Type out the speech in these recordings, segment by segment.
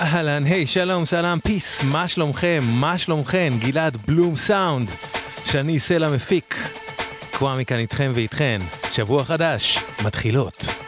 אהלן, היי, שלום, סלאם, פיס, מה שלומכם? מה שלומכם? גלעד בלום סאונד, שאני סלע מפיק. קוואמי כאן איתכם ואיתכן. שבוע חדש, מתחילות.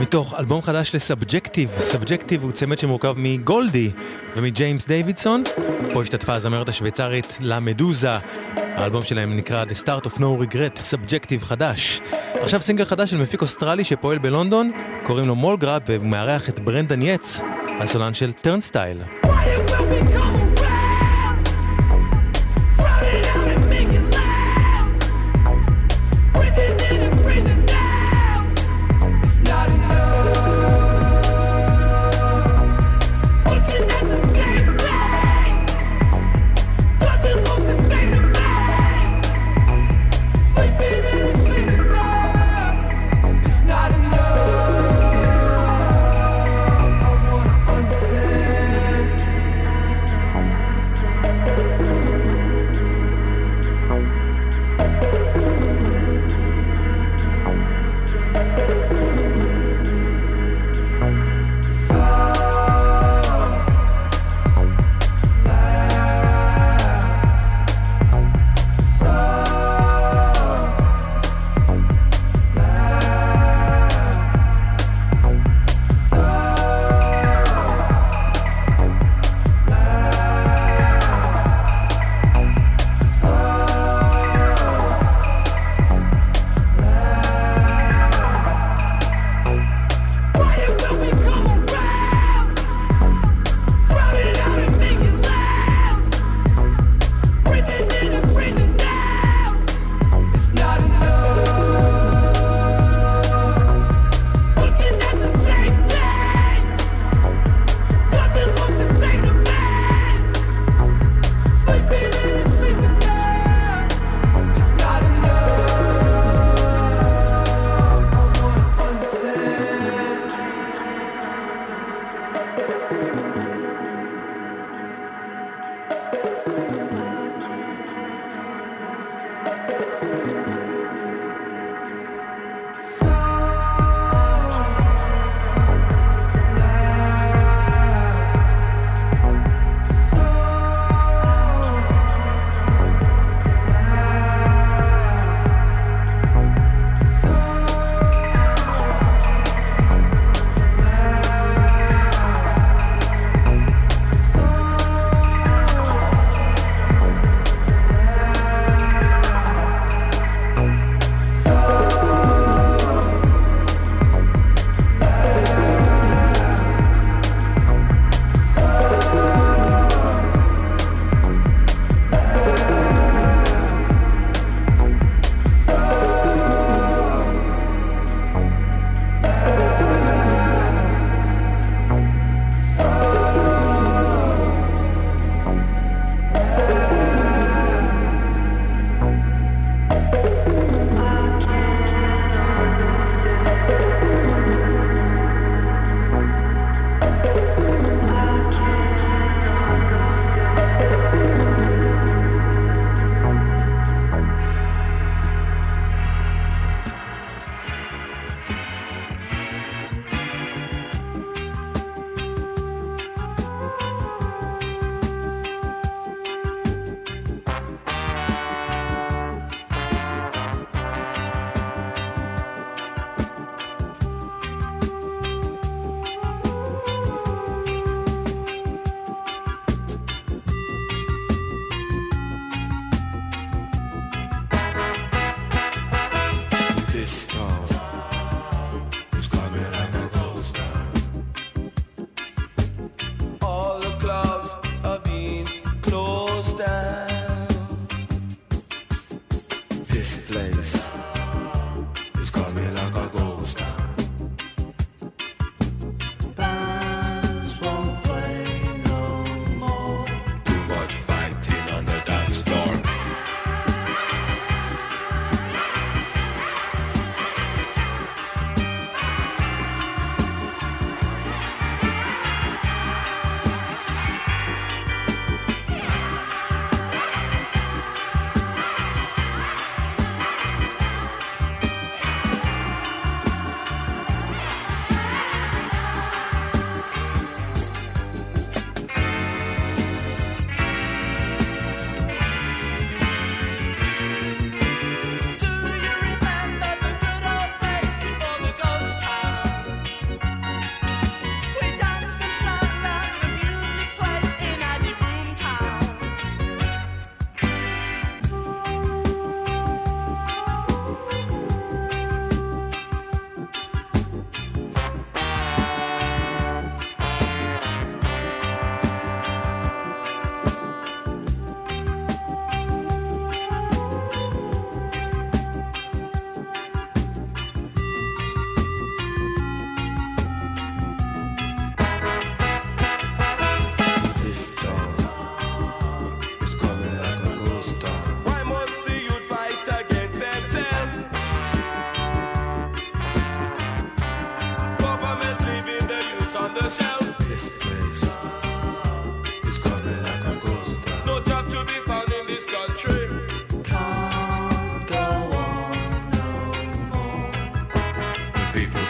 מתוך אלבום חדש ל Subjective, Subjective הוא צמד שמורכב מגולדי ומג'יימס דיווידסון. פה השתתפה הזמרת השוויצרית לה מדוזה, האלבום שלהם נקרא The Start of No Regret, Subjective חדש. עכשיו סינגל חדש של מפיק אוסטרלי שפועל בלונדון, קוראים לו Mall Grab ומארח את ברנדן ייטס, הסולן של Turnstile.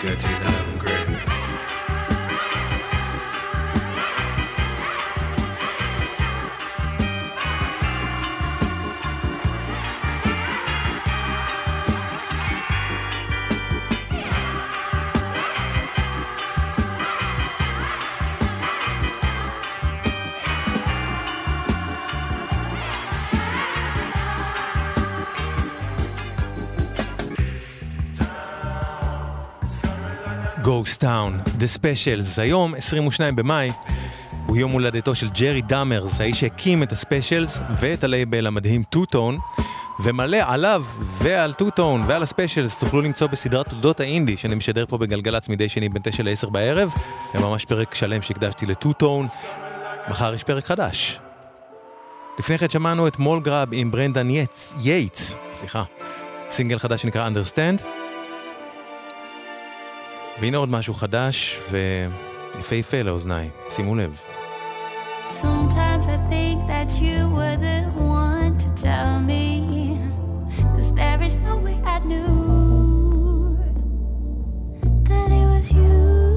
getting hungry. Town, The Specials, היום 22 במאי הוא יום הולדתו של ג'רי דאמרס, האיש שהקים את ה Specials ואת הלייבל המדהים Two-Tone ומלא עליו ועל Two-Tone ועל ה Specials תוכלו למצוא בסדרת תולדות האינדי שאני משדר פה בגלגלצ מדי שני בין 9 ל-10 בערב, זה ממש פרק שלם שהקדשתי ל Two-Tone, מחר יש פרק חדש. לפני כן שמענו את Mall Grab עם ברנדן יייטס, סליחה, סינגל חדש שנקרא Understand. והנה עוד משהו חדש ויפהפה לאוזניי, שימו לב. You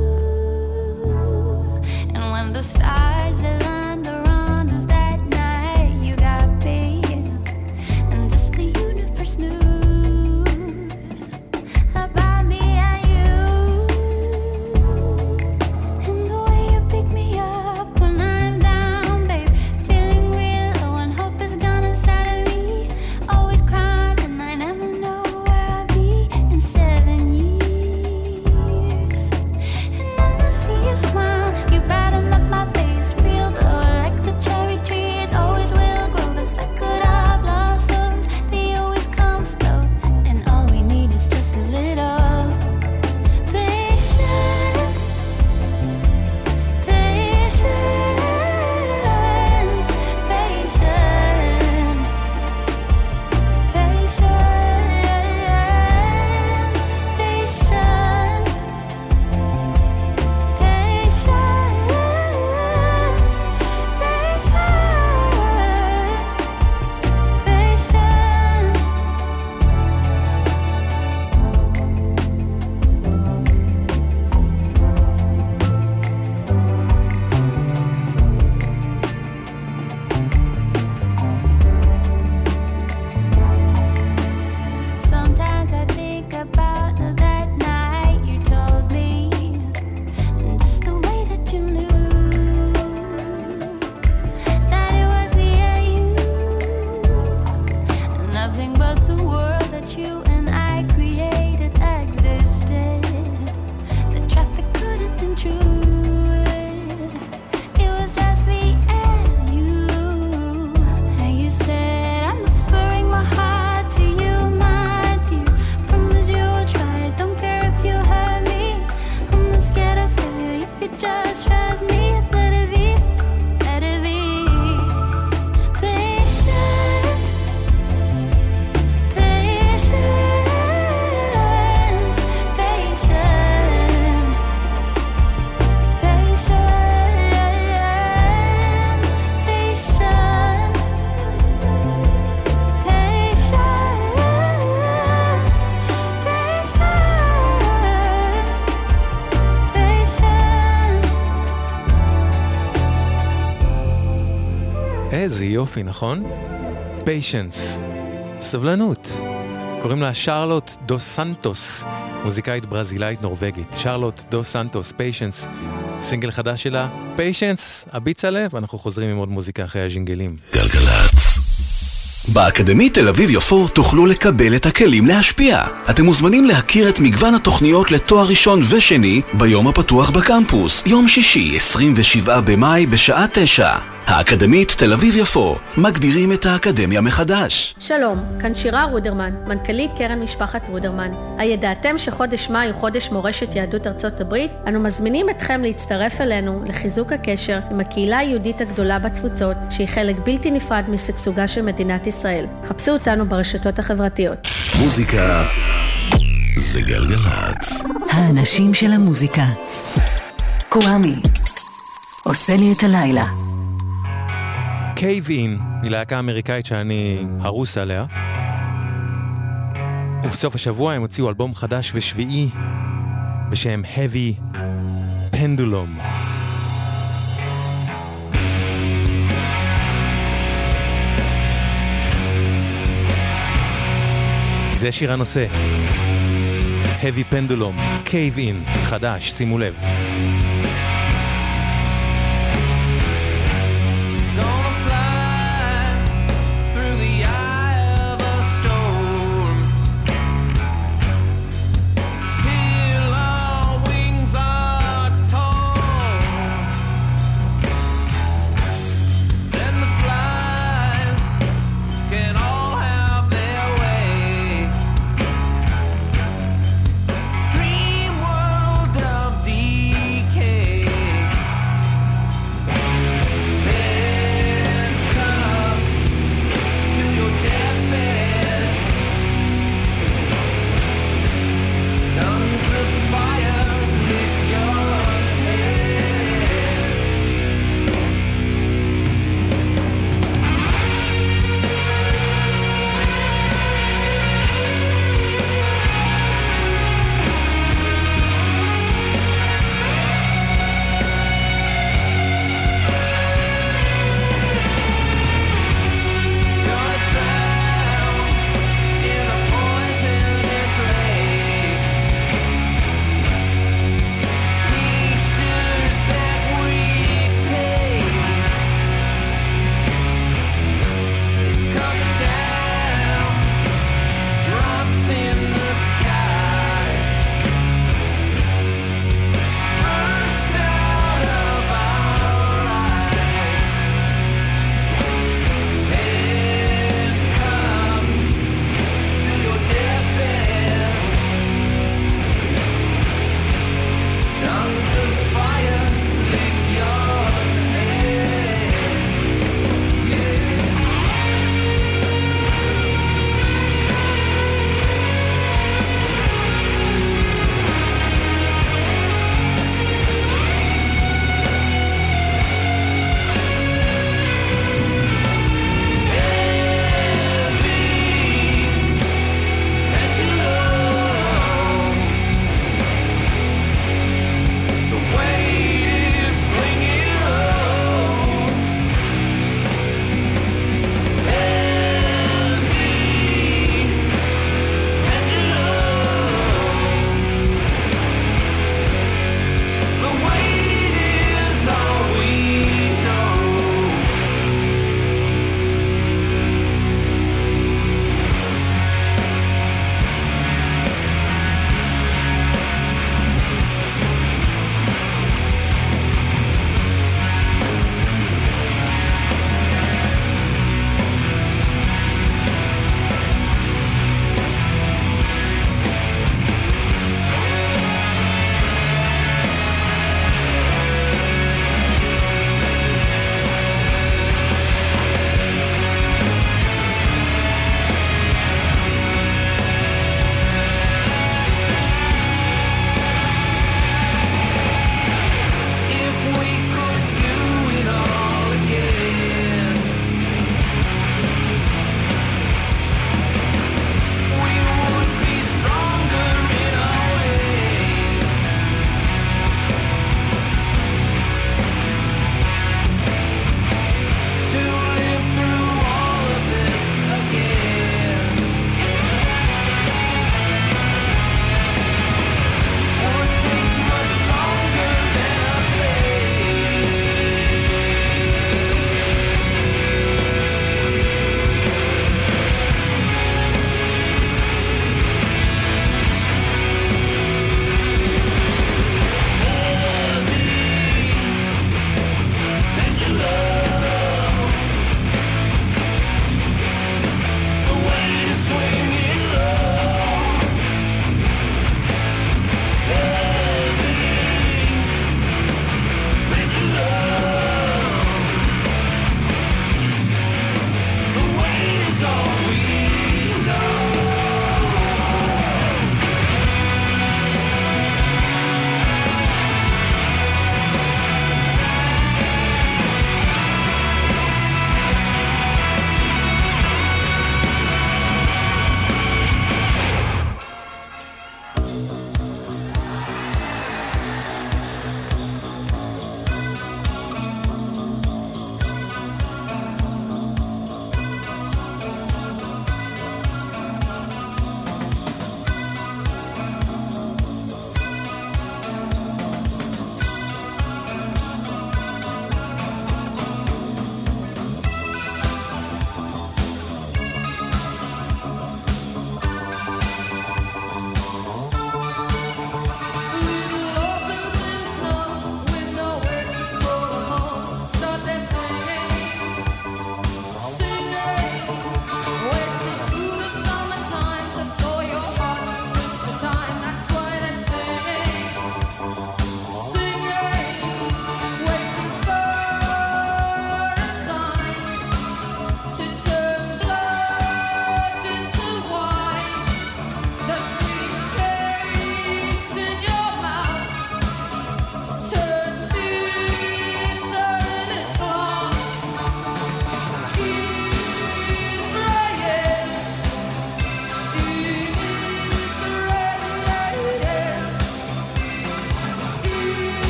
יופי, נכון? Patience, סבלנות. קוראים לה שרלוט דו סנטוס, מוזיקאית ברזילאית נורבגית. שרלוט דו סנטוס, Patience, סינגל חדש שלה, Patience, הביצה לב, אנחנו חוזרים עם עוד מוזיקה אחרי הג'ינגלים. גלגלצ. באקדמית תל אביב יפו תוכלו לקבל את הכלים להשפיע. אתם מוזמנים להכיר את מגוון התוכניות לתואר ראשון ושני ביום הפתוח בקמפוס, יום שישי, 27 במאי בשעה 9. האקדמית תל אביב-יפו, מגדירים את האקדמיה מחדש. שלום, כאן שירה רודרמן, מנכ"לית קרן משפחת רודרמן. הידעתם שחודש מאי הוא חודש מורשת יהדות ארצות הברית? אנו מזמינים אתכם להצטרף אלינו לחיזוק הקשר עם הקהילה היהודית הגדולה בתפוצות, שהיא חלק בלתי נפרד משגשוגה של מדינת ישראל. חפשו אותנו ברשתות החברתיות. מוזיקה זה גלגלצ. האנשים של המוזיקה. קוואמי עושה לי את הלילה. קייב אין היא להקה אמריקאית שאני הרוס עליה. ובסוף השבוע הם הוציאו אלבום חדש ושביעי בשם Heavy Pendulum. זה שיר הנושא. Heavy Pendulum, Cave In, חדש, שימו לב.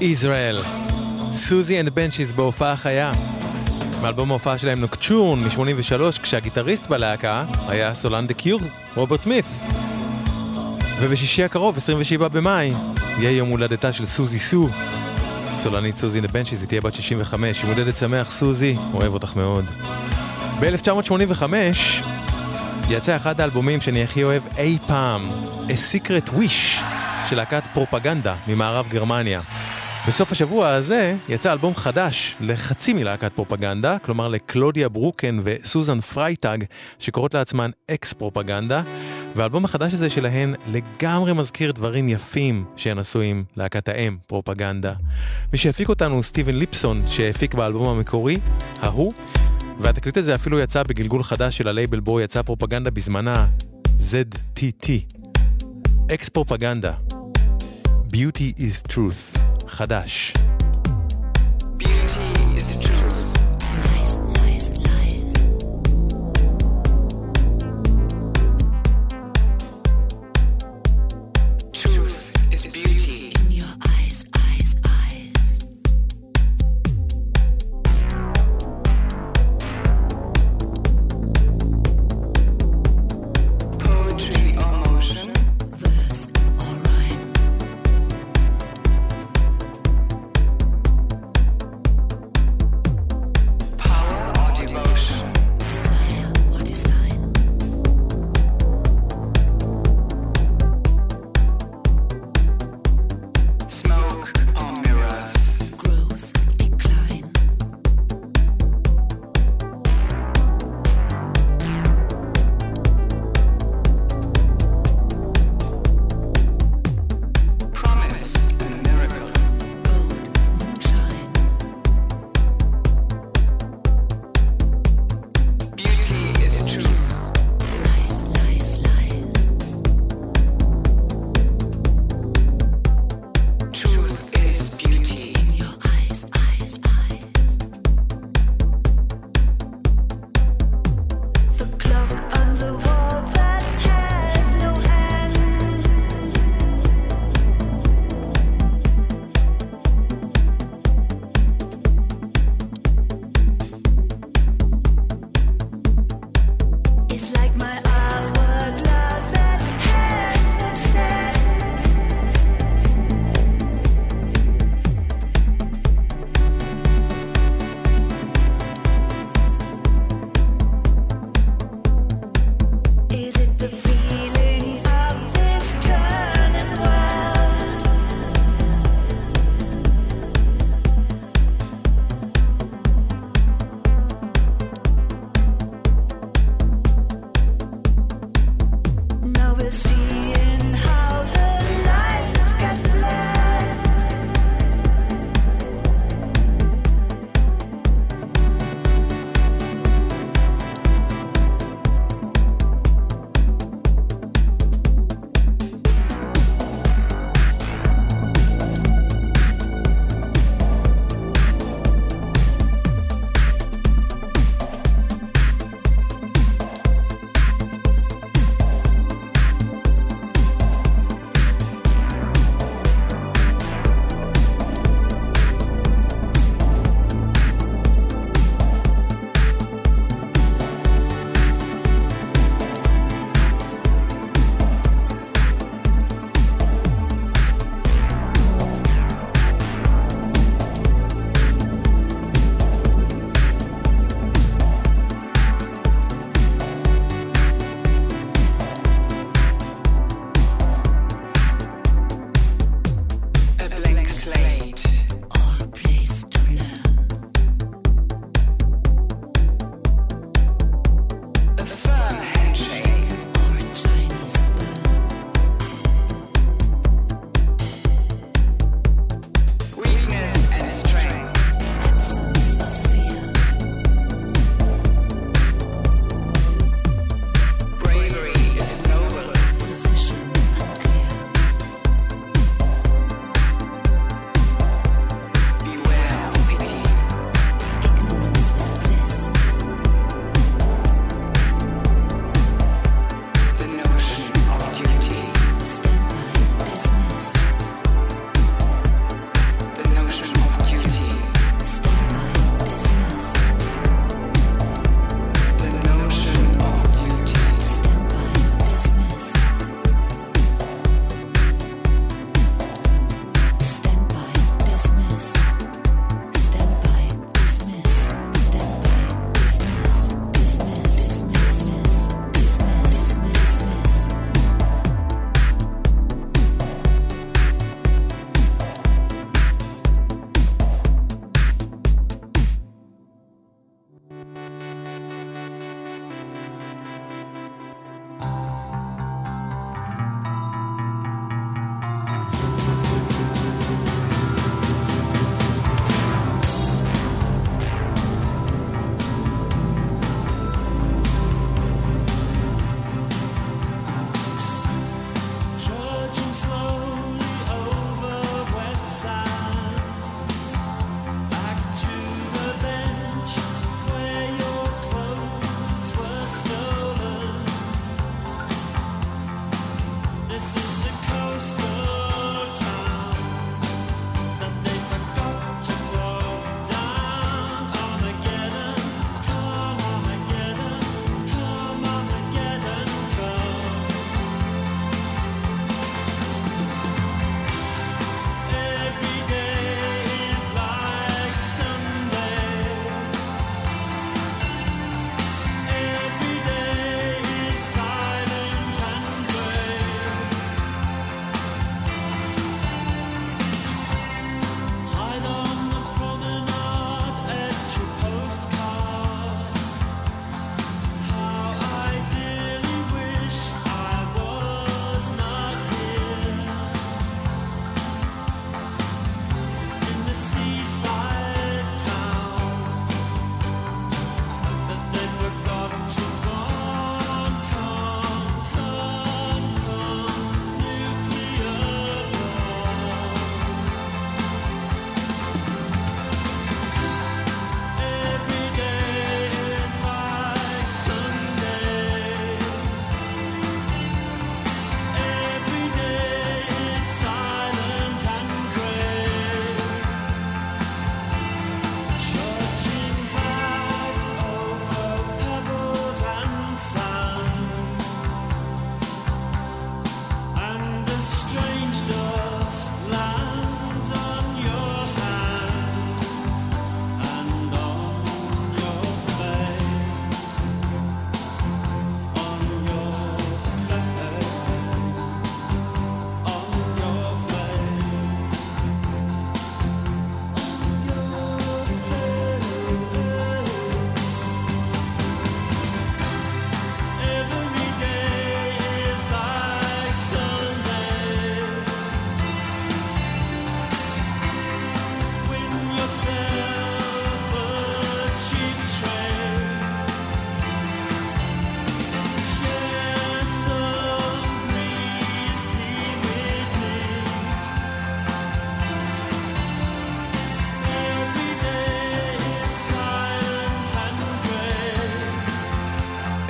Israel. Siouxsie and Banshees בהופעה חיה. מאלבום ההופעה שלהם Nocturne מ-83, כשהגיטריסט בלהקה היה סולן The Cure, רוברט סמית. ובשישי הקרוב, 27 במאי, יהיה יום הולדתה של סוזי סו. סולנית Siouxsie and Banshees, היא תהיה בת 65. יום הולדת שמח, סוזי, אוהב אותך מאוד. ב-1985 יצא אחד האלבומים שאני הכי אוהב אי פעם, A Secret Wish, של להקת פרופגנדה ממערב גרמניה. בסוף השבוע הזה יצא אלבום חדש לחצי מלהקת פרופגנדה, כלומר לקלודיה ברוקן וסוזן פרייטאג, שקוראות לעצמן xPropaganda, והאלבום החדש הזה שלהן לגמרי מזכיר דברים יפים שהן עשו עם להקת האם, פרופגנדה. מי שהפיק אותו הוא סטיבן ליפסון, שהפיק באלבום המקורי, ההוא, והתקליט הזה אפילו יצא בגלגול חדש של הלייבל בו יצא פרופגנדה בזמנה, ZTT. אקס פרופגנדה. Beauty is truth. חדש.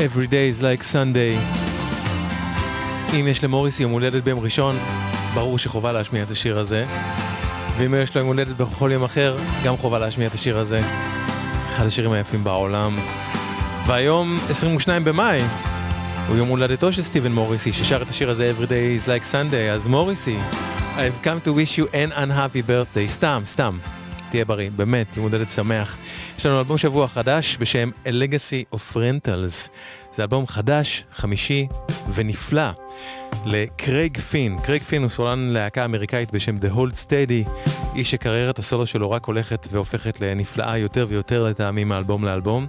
Every day is like Sunday. אם יש למוריס יום הולדת ביום ראשון, ברור שחובה להשמיע את השיר הזה. ואם יש לו יום הולדת בכל יום אחר, גם חובה להשמיע את השיר הזה. אחד השירים היפים בעולם. והיום, 22 במאי, הוא יום הולדתו של סטיבן מוריסי, ששר את השיר הזה Every day is like Sunday, אז מוריסי, I've come to wish you an unhappy birthday, סתם, סתם. תהיה בריא, באמת, יום הולדת שמח. יש לנו אלבום שבוע חדש בשם A Legacy of Rentals. זה אלבום חדש, חמישי ונפלא לקרייג פין. קרייג פין הוא סולן להקה אמריקאית בשם The Hold Steady, איש שקריירת הסולו שלו רק הולכת והופכת לנפלאה יותר ויותר לטעמים מאלבום לאלבום.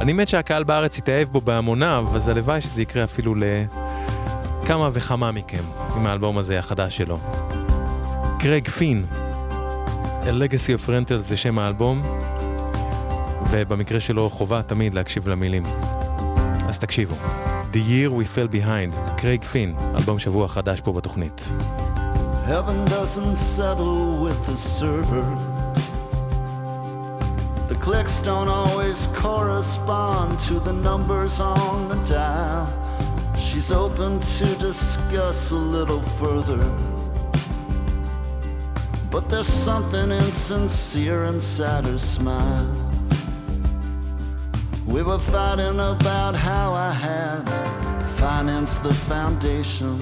אני מת שהקהל בארץ יתאהב בו בהמוניו, אז הלוואי שזה יקרה אפילו לכמה וכמה מכם עם האלבום הזה החדש שלו. קרייג פין, A Legacy of Rentals זה שם האלבום, ובמקרה שלו חובה תמיד להקשיב למילים. אז תקשיבו. The Year We Fell Behind, קרייג פין, אלבום שבוע חדש פה בתוכנית. Heaven doesn't settle with the server The clicks don't always correspond to the numbers on the dial She's open to discuss a little further But there's something insincere inside her smile We were fighting about how I had financed the foundation.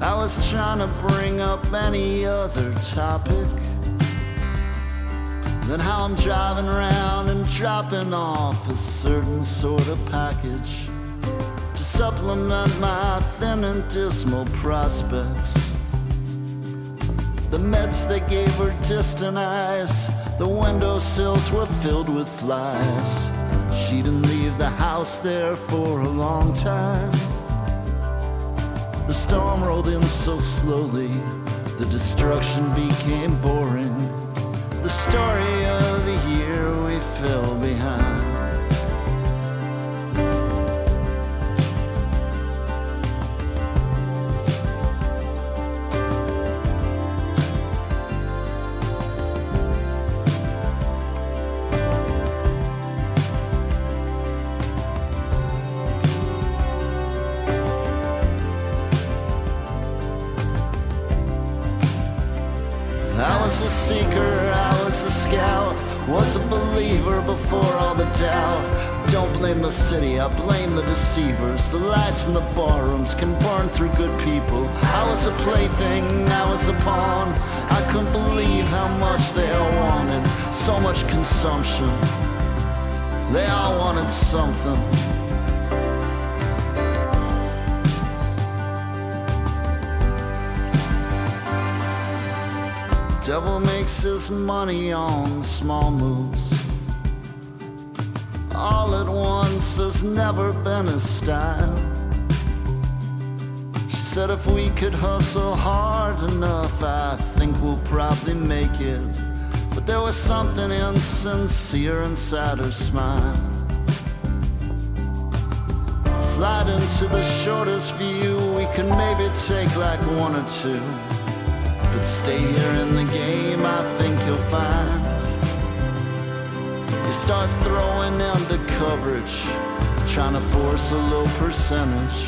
I was trying to bring up any other topic than how I'm driving around and dropping off a certain sort of package to supplement my thin and dismal prospects. They gave her distant eyes, the windowsills were filled with flies. She didn't leave the house there for a long time. The storm rolled in so slowly, the destruction became boring. The story of the year we fell behind. City, I blame the deceivers. The lights in the barrooms can burn through good people. I was a plaything, I was a pawn. I couldn't believe how much they all wanted. So much consumption. They all wanted something. Devil makes his money on small moves all at once has never been his style. She said if we could hustle hard enough, I think we'll probably make it. But there was something insincere inside her smile. Slide into the shortest view, we can maybe take like one or two. But stay here in the game, I think you'll find you start throwing under coverage, trying to force a low percentage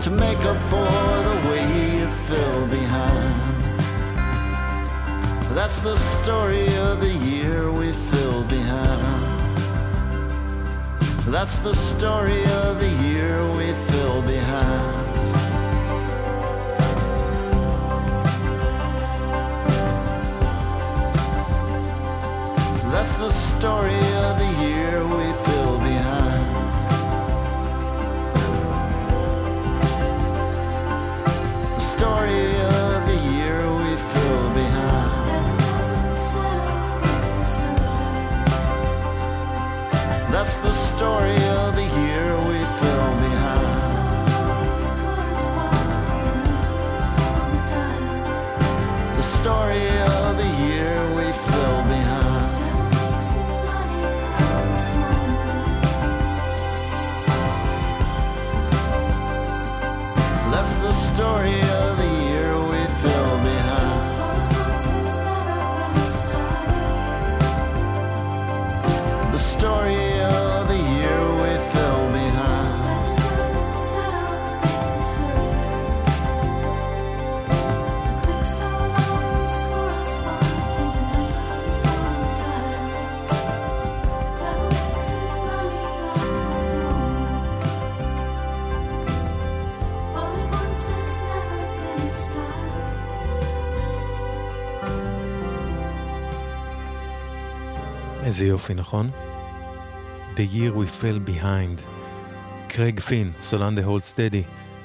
to make up for the way you fell behind. That's the story of the year we fell behind. That's the story of the year we fell behind. Story of the איזה יופי, נכון? The Year We Fell Behind. קרייג פין, סולן The Hold Steady,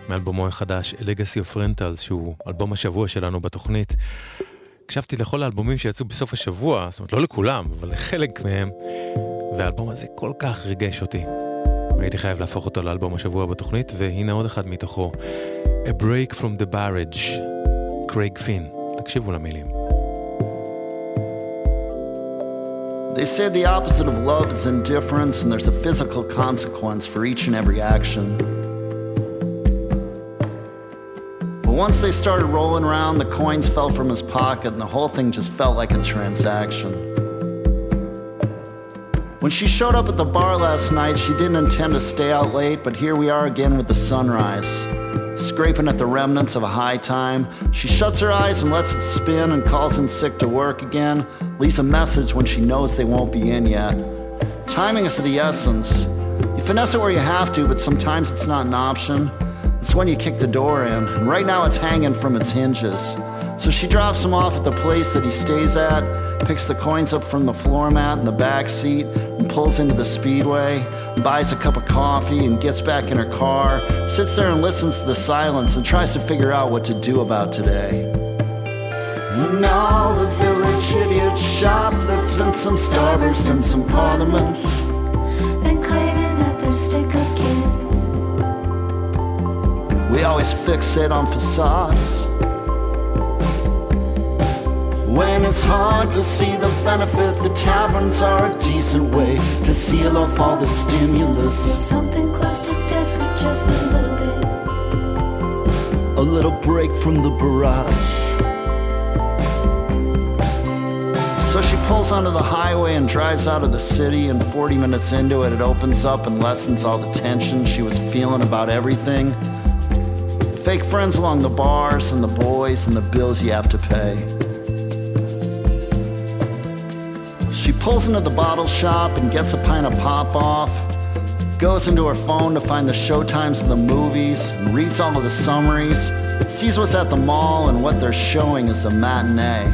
מאלבומו החדש, Legacy of Rentals, שהוא אלבום השבוע שלנו בתוכנית. הקשבתי לכל האלבומים שיצאו בסוף השבוע, זאת אומרת, לא לכולם, אבל לחלק מהם, והאלבום הזה כל כך ריגש אותי. והייתי חייב להפוך אותו לאלבום השבוע בתוכנית, והנה עוד אחד מתוכו, A Break from the Barrage, קרייג פין. תקשיבו למילים. They say the opposite of love is indifference, and there's a physical consequence for each and every action. But once they started rolling around, the coins fell from his pocket, and the whole thing just felt like a transaction. When she showed up at the bar last night, she didn't intend to stay out late, but here we are again with the sunrise. Scraping at the remnants of a high time, she shuts her eyes and lets it spin and calls in sick to work again, leaves a message when she knows they won't be in yet. Timing is of the essence. You finesse it where you have to, but sometimes it's not an option. It's when you kick the door in, and right now it's hanging from its hinges. So she drops him off at the place that he stays at, picks the coins up from the floor mat in the back seat, and pulls into the speedway, buys a cup of coffee and gets back in her car, sits there and listens to the silence and tries to figure out what to do about today. And all the village idiots, shoplifts and some starburst and some parliaments. Been claiming that they're stick-up kids. We always fixate on facades. When it's hard to see the benefit, the taverns are a decent way to seal off all the stimulus. something close to dead for just a little bit. A little break from the barrage. So she pulls onto the highway and drives out of the city, and 40 minutes into it, it opens up and lessens all the tension she was feeling about everything. Fake friends along the bars, and the boys, and the bills you have to pay. Pulls into the bottle shop and gets a pint of pop off. Goes into her phone to find the showtimes of the movies and reads all of the summaries. Sees what's at the mall and what they're showing is a matinee.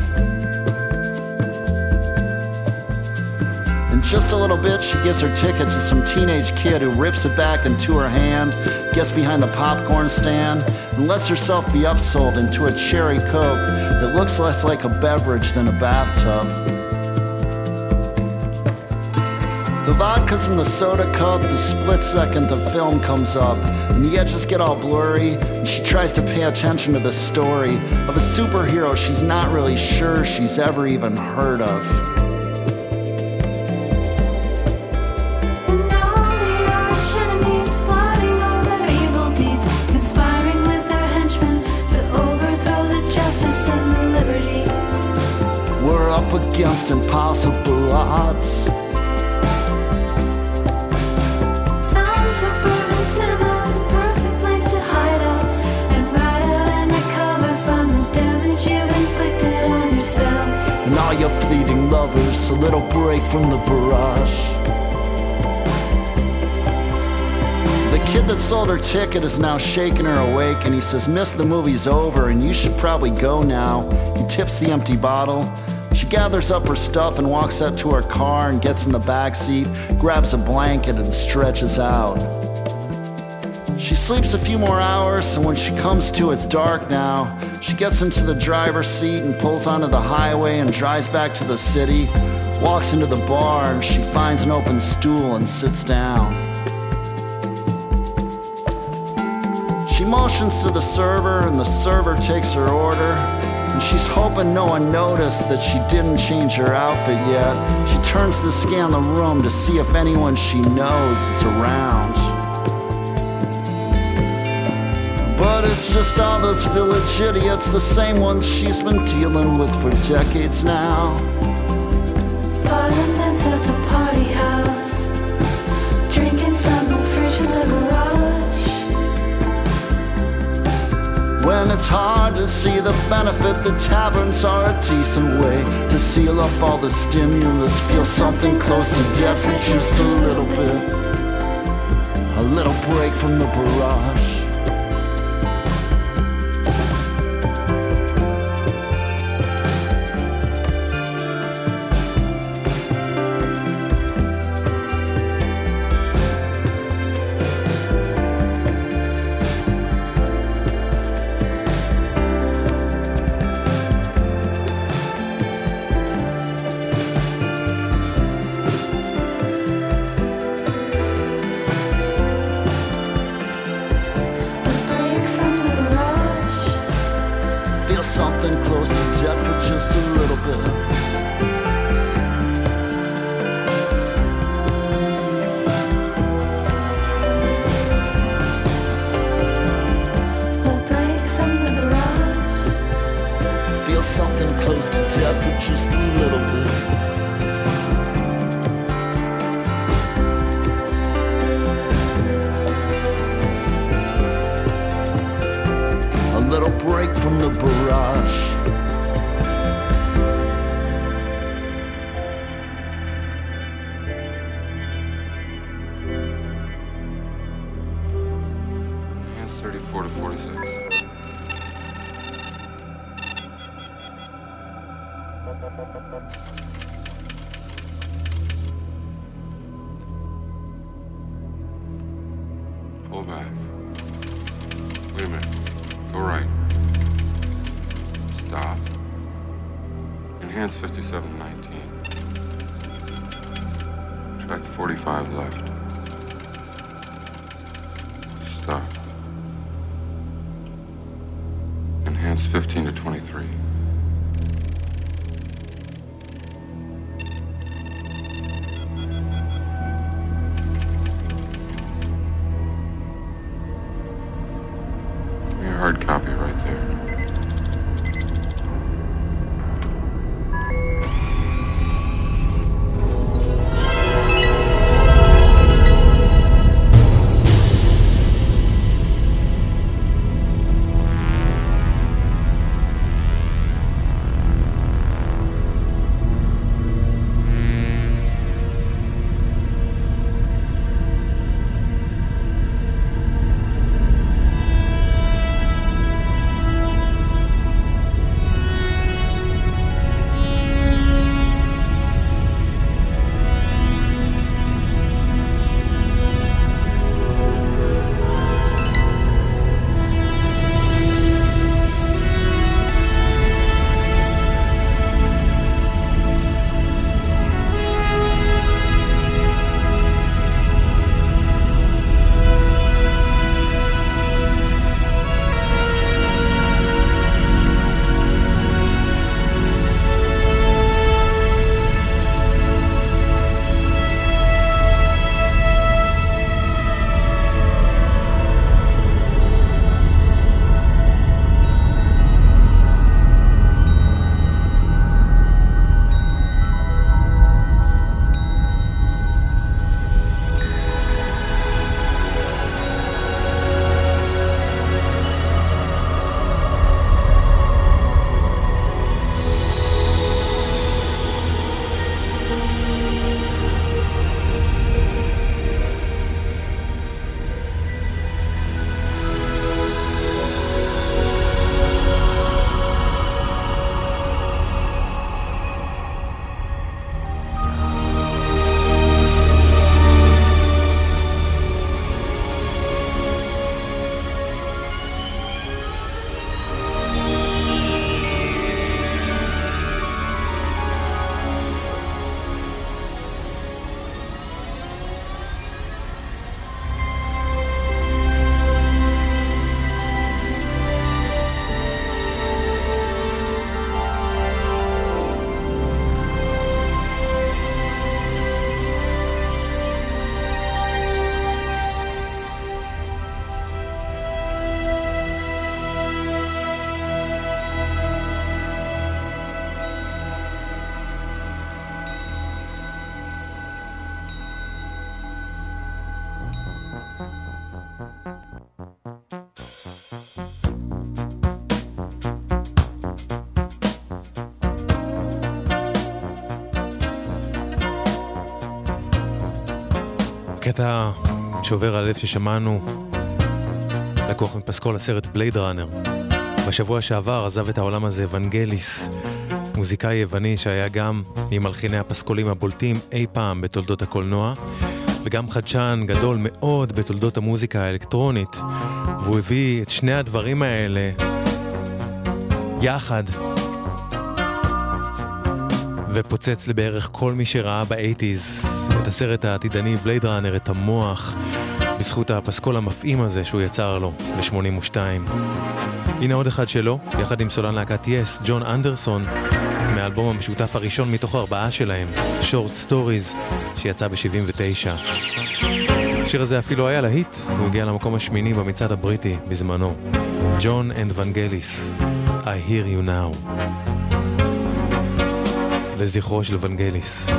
In just a little bit, she gives her ticket to some teenage kid who rips it back into her hand, gets behind the popcorn stand, and lets herself be upsold into a cherry coke that looks less like a beverage than a bathtub. The vodka's in the soda cup, the split second the film comes up, and the edges get all blurry, and she tries to pay attention to the story of a superhero she's not really sure she's ever even heard of. And all the a little break from the barrage. The kid that sold her ticket is now shaking her awake and he says, Miss, the movie's over and you should probably go now. He tips the empty bottle. She gathers up her stuff and walks out to her car and gets in the back seat, grabs a blanket and stretches out. She sleeps a few more hours, and when she comes to, it's dark now. She gets into the driver's seat and pulls onto the highway and drives back to the city. Walks into the bar and she finds an open stool and sits down. She motions to the server, and the server takes her order. And she's hoping no one noticed that she didn't change her outfit yet. She turns to scan the room to see if anyone she knows is around. But it's just all those village idiots, the same ones she's been dealing with for decades now. It's hard to see the benefit, the taverns are a decent way to seal off all the stimulus. Feel something close to death for just a little bit. A little break from the barrage. hard copy. שובר הלב ששמענו, לקוח מפסקול הסרט בלייד ראנר. בשבוע שעבר עזב את העולם הזה ונגליס, מוזיקאי יווני שהיה גם ממלחיני הפסקולים הבולטים אי פעם בתולדות הקולנוע, וגם חדשן גדול מאוד בתולדות המוזיקה האלקטרונית, והוא הביא את שני הדברים האלה יחד ופוצץ לבערך כל מי שראה באייטיז הסרט העתידני Blade Runner, את המוח, בזכות הפסקול המפעים הזה שהוא יצר לו ב-82. הנה עוד אחד שלו, יחד עם סולן להקת Yes, ג'ון אנדרסון, מהאלבום המשותף הראשון מתוך ארבעה שלהם, Short Stories, שיצא ב-79. השיר הזה אפילו היה להיט, הוא הגיע למקום השמיני במצעד הבריטי בזמנו. Jon and Vangelis, I hear you now. לזכרו של ונגליס.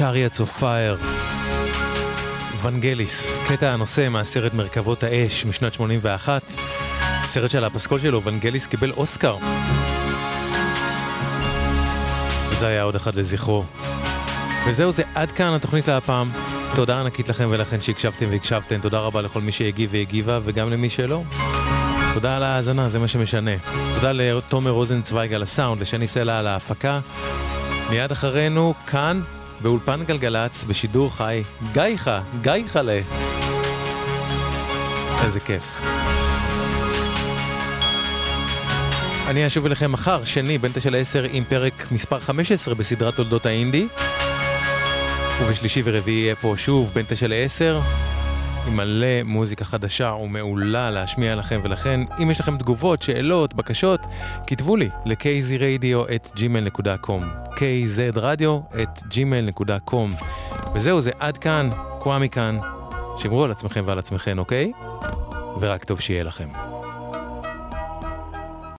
Of Fire. ונגליס, קטע הנושא מהסרט מרכבות האש משנת 81. סרט שעל הפסקול שלו, ונגליס קיבל אוסקר. זה היה עוד אחד לזכרו. וזהו זה, עד כאן התוכנית להפעם. תודה ענקית לכם ולכן שהקשבתם והקשבתם, תודה רבה לכל מי שהגיב והגיבה וגם למי שלא. תודה על ההאזנה, זה מה שמשנה. תודה לתומר רוזנצוויג על הסאונד, לשני סלע על ההפקה. מיד אחרינו, כאן, באולפן גלגלצ, בשידור חי, גייחה, גייחלה. איזה כיף. אני אשוב אליכם מחר, שני, בין תשע לעשר, עם פרק מספר 15 בסדרת תולדות האינדי. ובשלישי ורביעי יהיה פה שוב בין תשע לעשר, עם מלא מוזיקה חדשה ומעולה להשמיע לכם, ולכן, אם יש לכם תגובות, שאלות, בקשות, כתבו לי ל-kzradio@gmail.com kzradio@gmail.com וזהו, זה עד כאן, כואה מכאן. שמרו על עצמכם ועל עצמכם, אוקיי? ורק טוב שיהיה לכם.